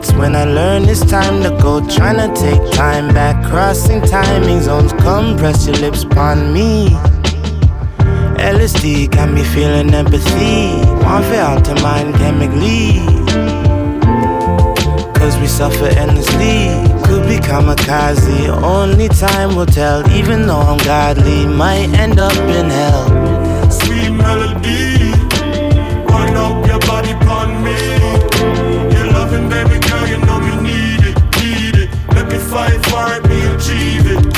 It's when I learn it's time to go. Trying to take time back, crossing timing zones. Come press your lips upon me. LSD got me feeling empathy. One for out to mind chemically. Cause we suffer endlessly. Could be kamikaze. Only time will tell. Even though I'm godly, might end up in hell.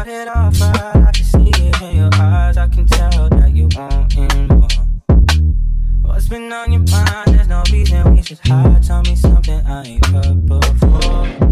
start it off right. I can see it in your eyes. I can tell that you want him more. What's been on your mind? There's no reason we should hide. Tell me something I ain't heard before.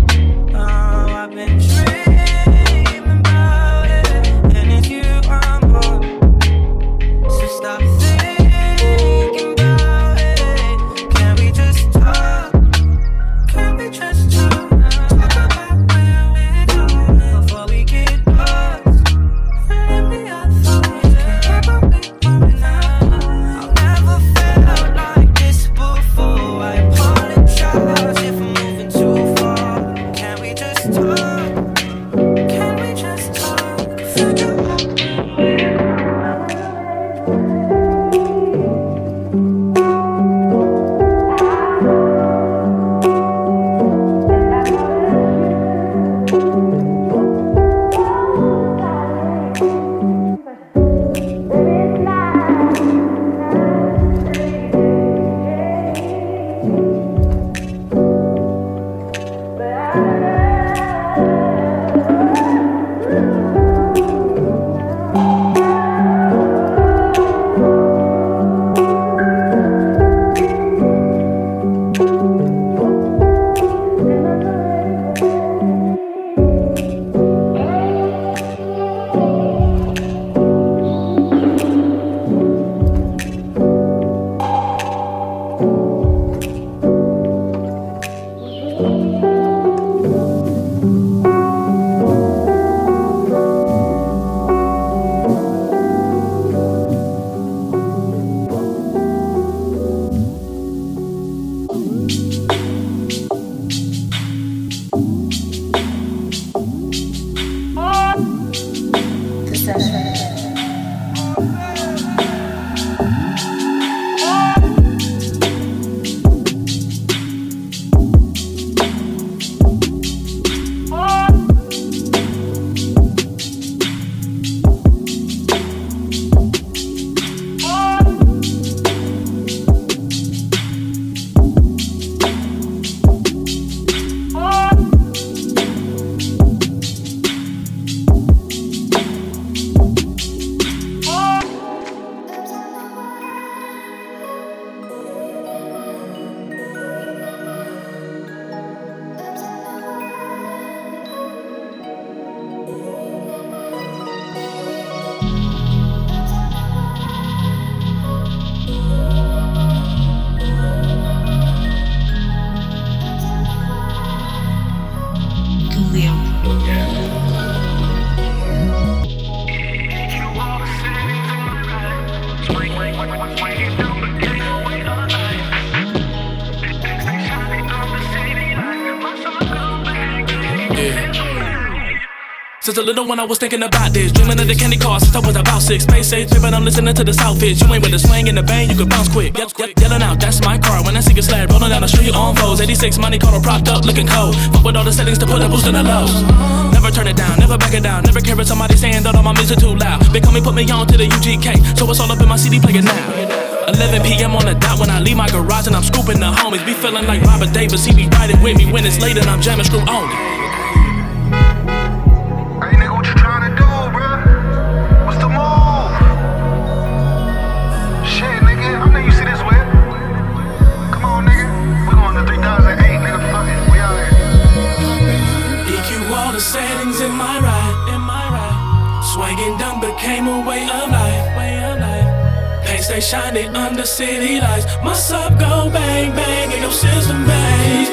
Little when I was thinking about this, dreaming of the candy car since I was about six. Space age, but I'm listening to the South Pitch. You ain't with the swing and the bang, you can bounce quick. Yep, yep, yelling out, that's my car. When I see a sled rolling down the street on foes. 86 Monte Carlo propped up, looking cold. But with all the settings to put a boost in the lows. Never turn it down, never back it down. Never care if somebody saying that all my music too loud. They call me, put me on to the UGK. So it's all up in my CD player now. 11 p.m. on the dot when I leave my garage and I'm scooping the homies. Be feeling like Robert Davis, he be riding with me when it's late and I'm jamming screw only. Stay shining under city lights. My sub go bang bang in your system bang.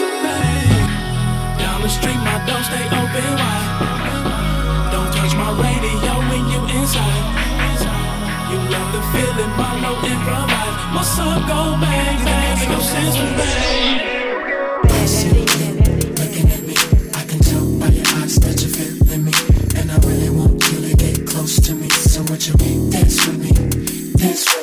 Down the street, my door stay open wide. Don't touch my radio when you inside. You love the feeling my low improvise. My sub go bang bang in your system bang. And really want you to get close to me. So would you dance with me? Dance with.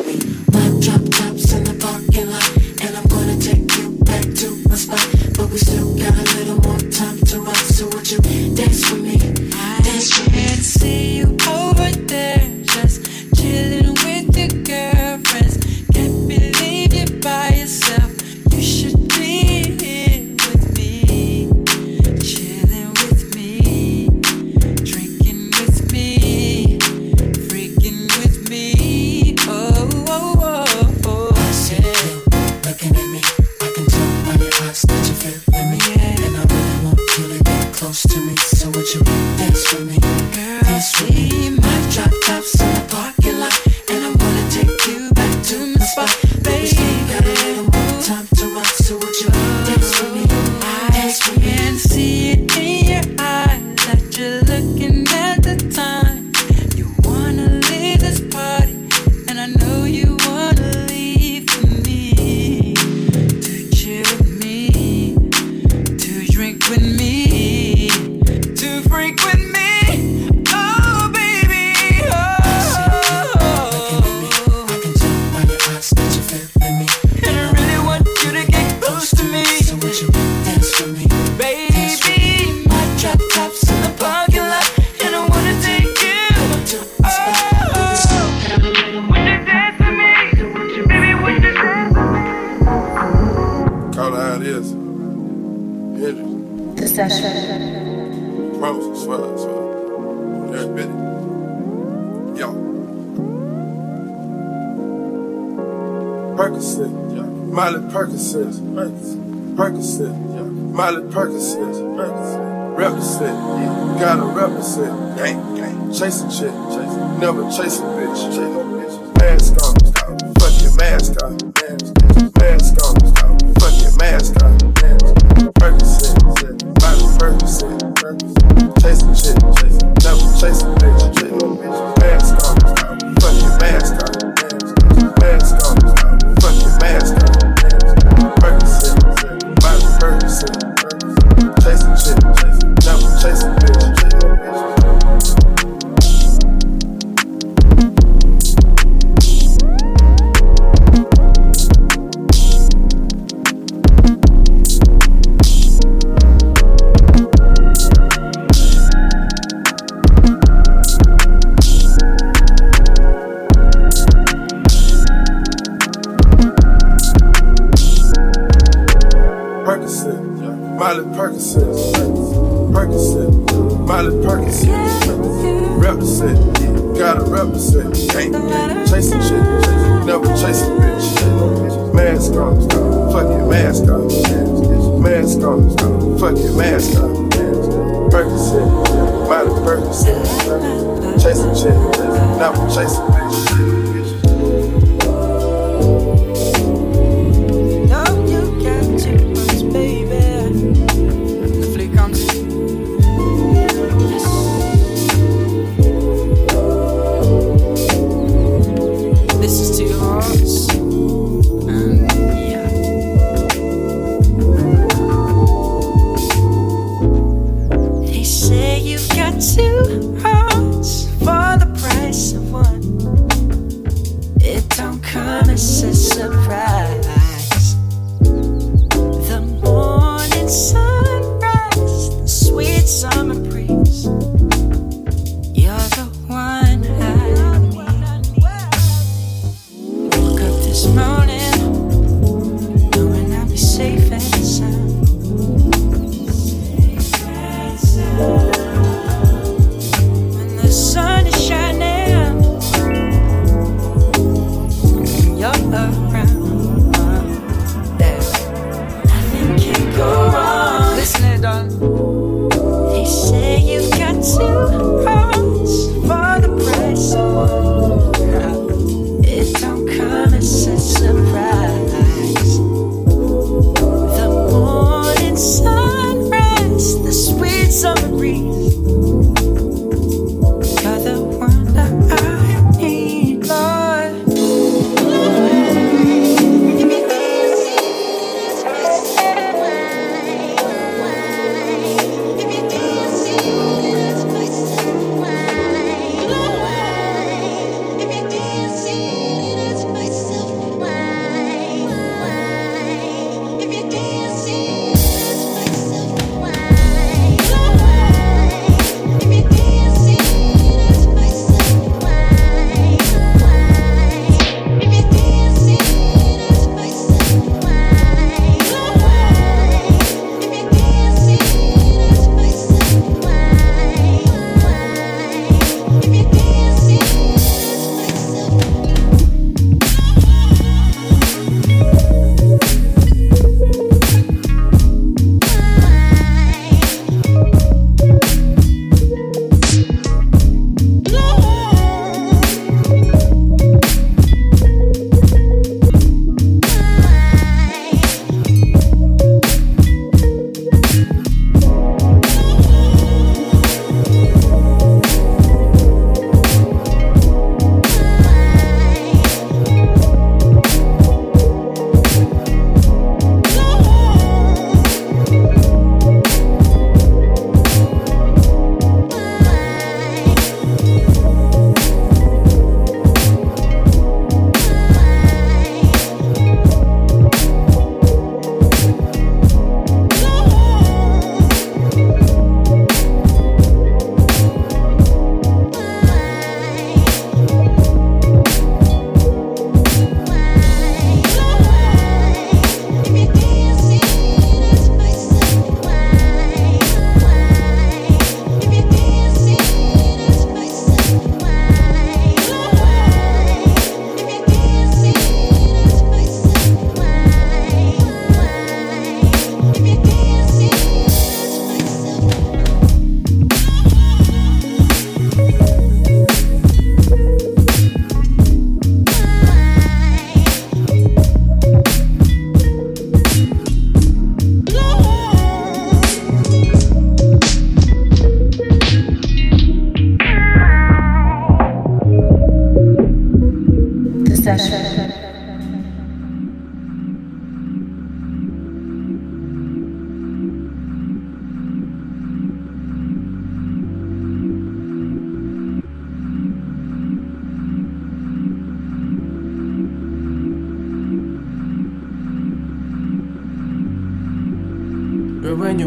Molly Percocet. Represent, yeah. Gotta represent, gang, gang. Chase a chick, chase, never chase a bitch, chase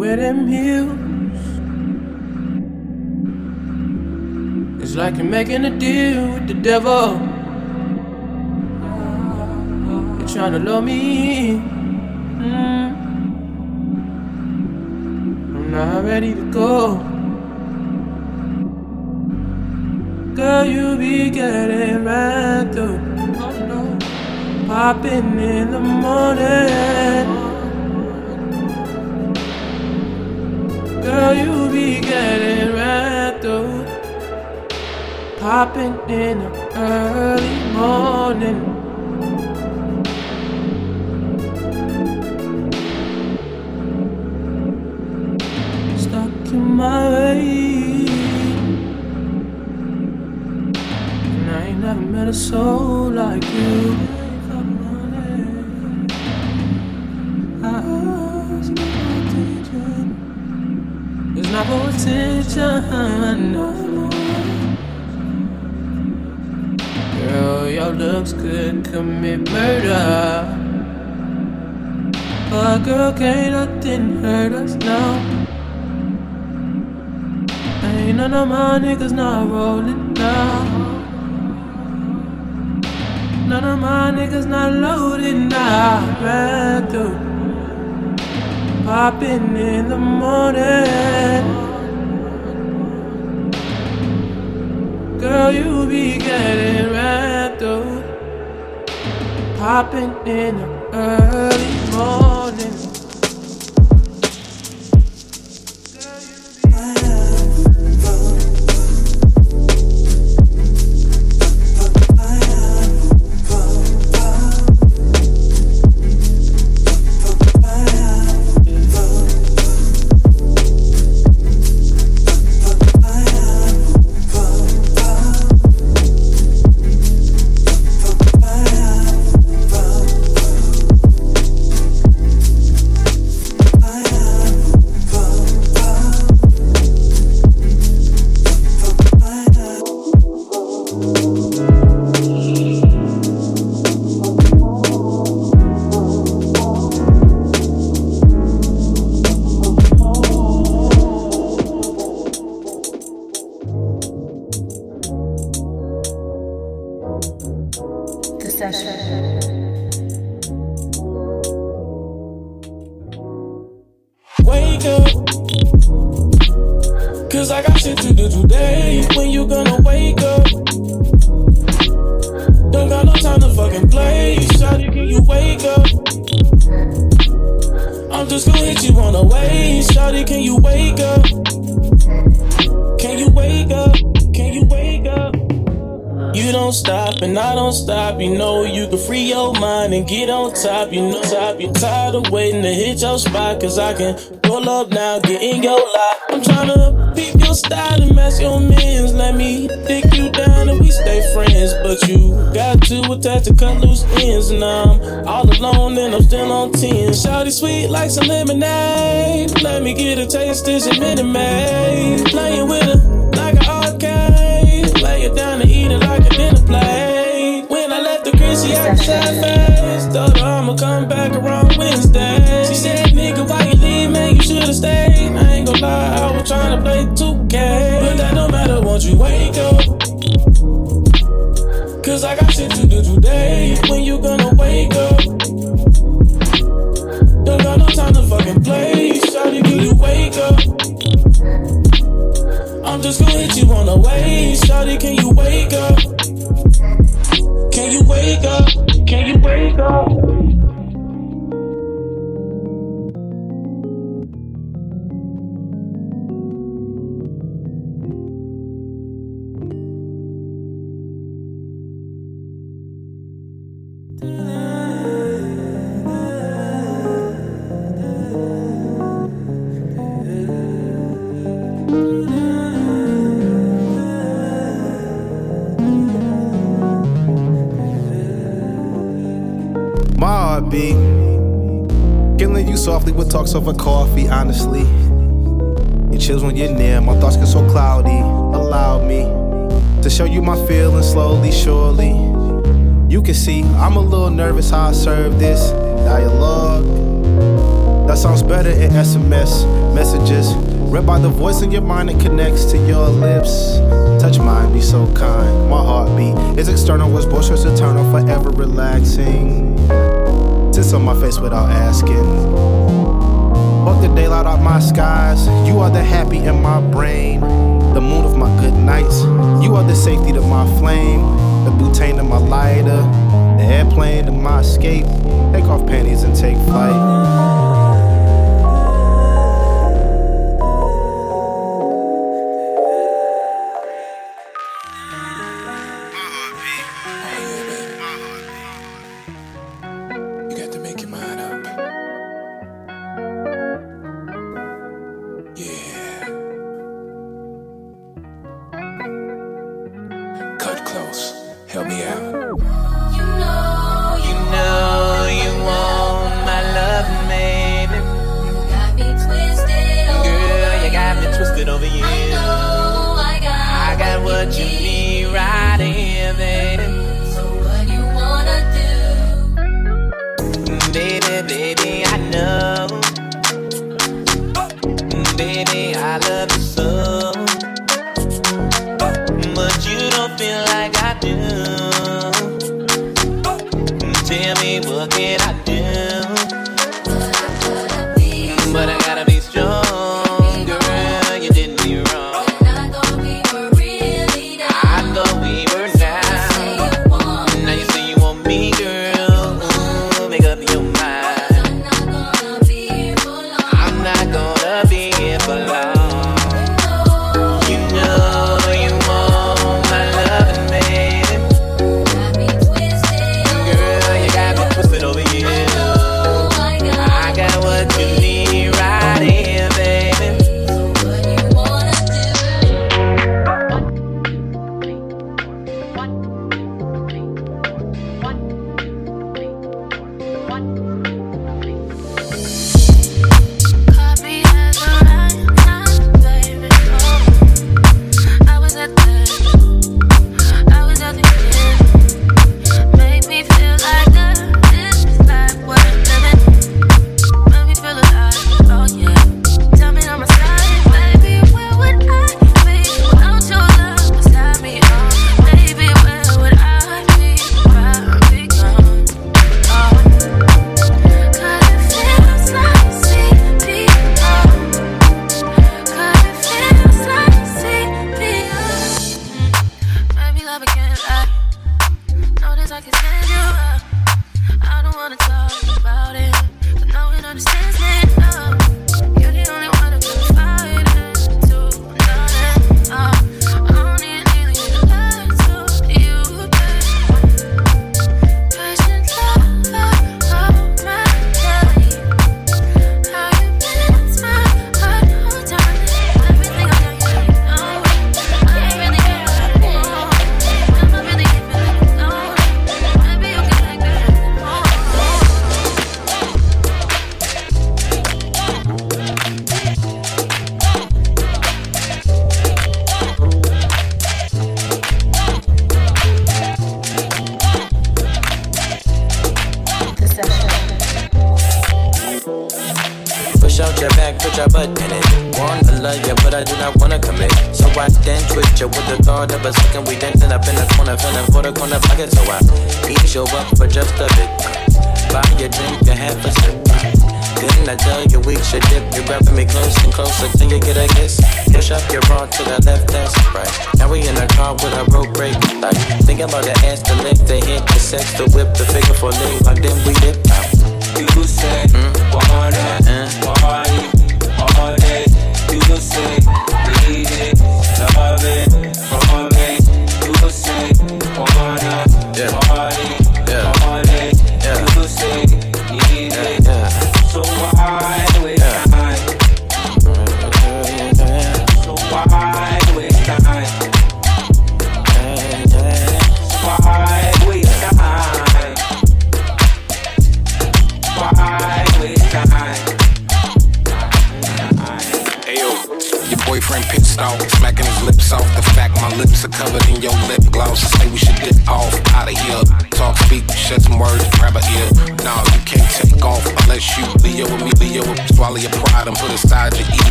where them hills. It's like you're making a deal with the devil. You're trying to lure me. Mm. I'm not ready to go. Girl, you be getting right through. Popping in the morning. Girl, you be getting right through. Popping in the early morning. Stuck in my way. And I ain't never met a soul like you. No. Girl, your looks could commit murder. But girl, can't nothing hurt us now. Ain't none of my niggas not rolling now. None of my niggas not loading now. Ran through. Popping in the morning. Girl, you be getting right through. Popping in the early morning. Up. Cause I got shit to do today. When you gonna wake up? Don't got no time to fucking play. Shawty, can you wake up? I'm just gonna hit you on the way. Shawty, can you wake up? Can you wake up? Can you wake up? You don't stop and I don't stop. You know you can free your mind and get on top. You know top. You're tired of waiting to hit your spot. Cause I can pull up now, get in your lot. I'm tryna peep your style and match your mans. Let me dick you down and we stay friends. But you got to attach to cut loose ends. And I'm all alone and I'm still on 10. Shawty sweet like some lemonade. Let me get a taste, this a minute maid. Playing with her like an arcade. Lay it down and eat it like a dinner plate. When I left the she had a sad face. Told I'ma come back around Wednesday. She said, nigga, why should've stayed. I ain't gon' lie, I was tryna play 2K. But that don't matter, won't you wake up? Cause I got shit to do today. When you gonna wake up? Don't got no time to fucking play. Shawty, can you wake up? I'm just gonna hit you on the way. Shawty, can you wake up? Can you wake up? Can you wake up? With over coffee, honestly. It chills when you're near, my thoughts get so cloudy. Allow me to show you my feelings slowly, surely. You can see I'm a little nervous how I serve this dialogue. That sounds better in SMS messages. Read by the voice in your mind, it connects to your lips. Touch mine, be so kind. My heartbeat is external, was boisterous, eternal, forever relaxing. Sits on my face without asking. The daylight off my skies. You are the happy in my brain, the moon of my good nights. You are the safety to my flame, the butane to my lighter, the airplane to my escape. Take off panties and take flight.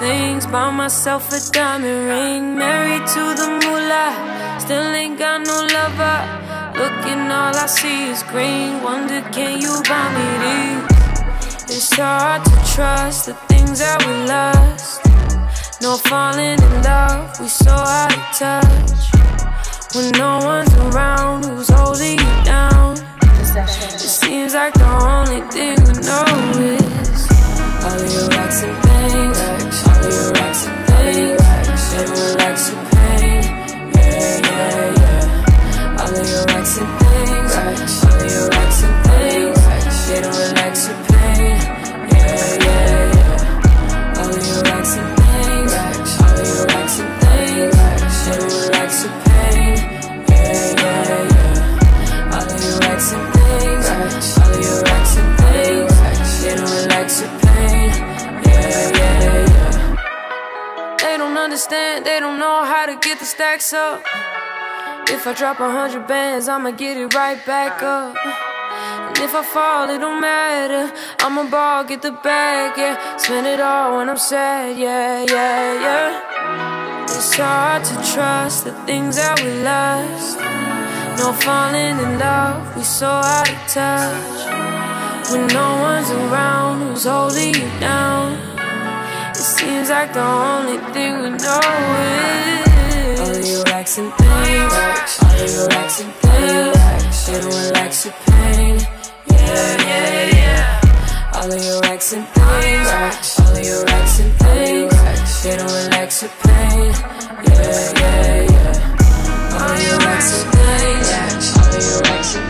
Things, buy myself a diamond ring, married to the moolah. Still ain't got no lover. Looking, all I see is green. Wonder, can you buy me these? It's hard to trust the things that we lost. No falling in love, we so out of touch. When no one's around, who's holding you down? It seems like the only thing we know get the stacks up. If I drop a hundred bands, I'ma get it right back up. And if I fall, it don't matter. I'ma ball, get the bag, yeah. Spend it all when I'm sad, yeah, yeah, yeah. It's hard to trust the things that we lost. No falling in love, we so out of touch. When no one's around, who's holding you down? It seems like the only thing we know is and things, all your racks things. They don't relax your pain. Yeah, yeah, yeah. All of your and things, all of your and things. They don't relax your pain. Yeah, yeah, yeah. All of your and things, all of your and things.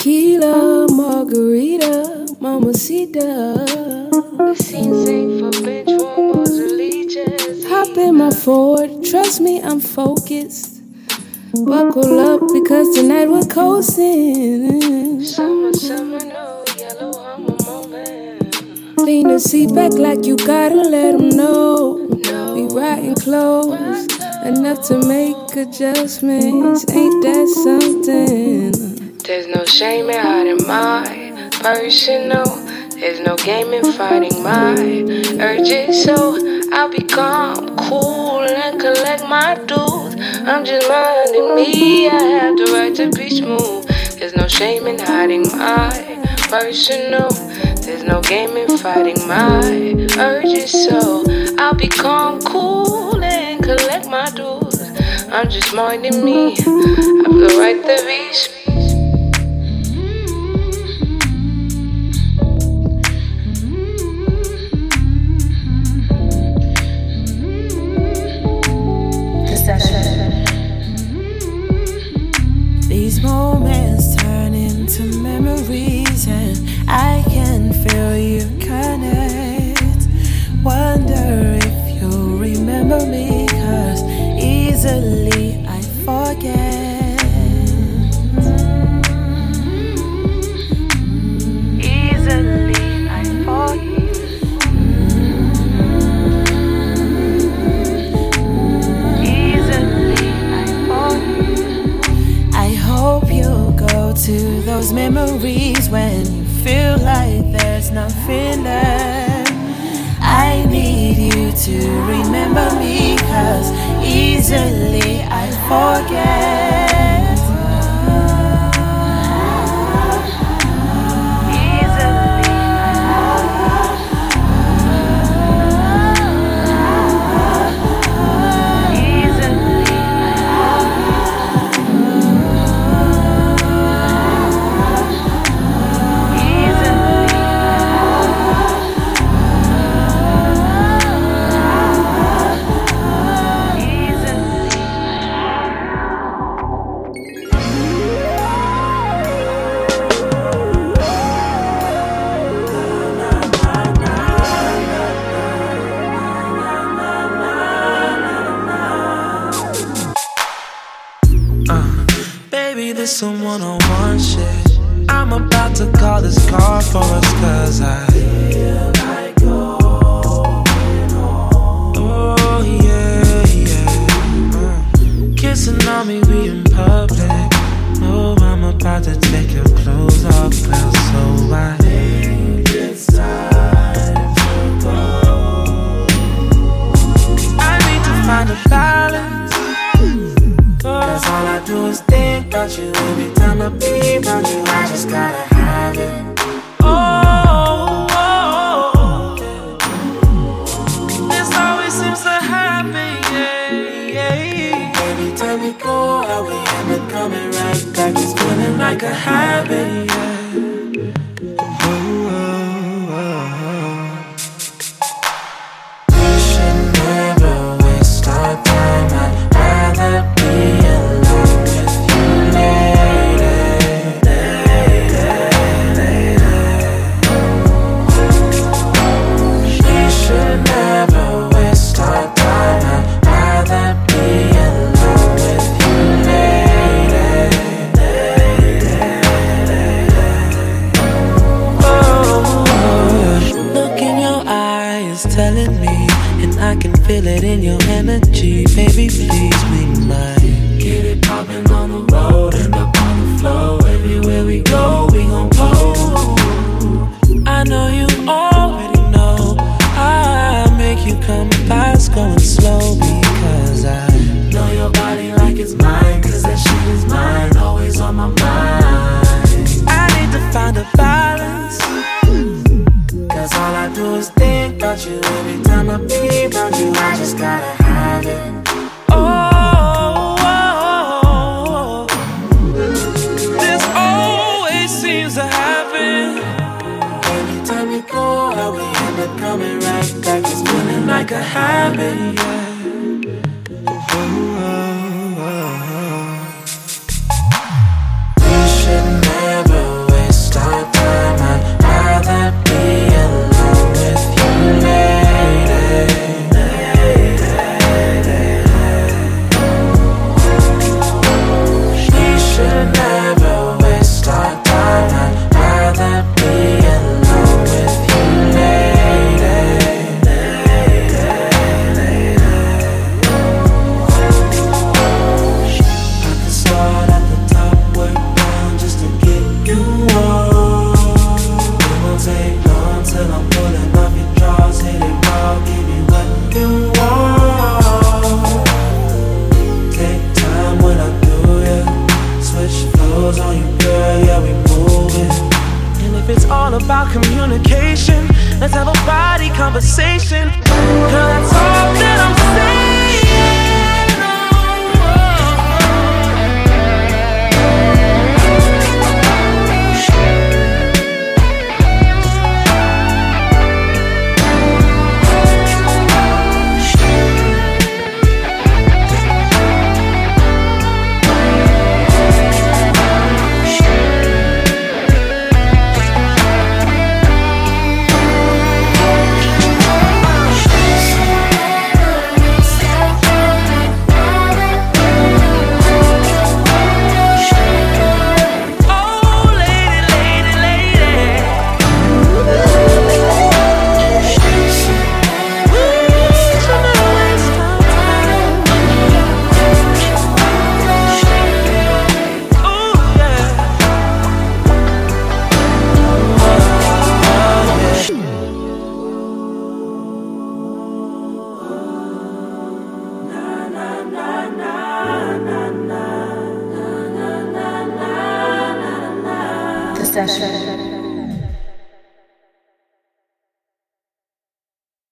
Tequila, margarita, mamacita. The scenes ain't for bench warmers or leeches. Hop in my Ford, trust me, I'm focused. Buckle up because tonight we're coasting. Summer, summer, no yellow hummer moment. Lean the seat back like you gotta let 'em know. We riding close, enough to make adjustments. Ain't that something? There's no shame in hiding my personal. There's no game in fighting my urges. So I'll be calm, cool, and collect my dues. I'm just minding me. I have the right to be smooth. There's no shame in hiding my personal. There's no game in fighting my urges. So I'll be calm, cool, and collect my dues. I'm just minding me. I have the right to be smooth. Memories, and I can feel you connect. Wonder if you'll remember me, cause easily I forget. To those memories when you feel like there's nothing left. I need you to remember me, cause easily I forget. all about communication. Let's have a body conversation. Girl, that's all that I'm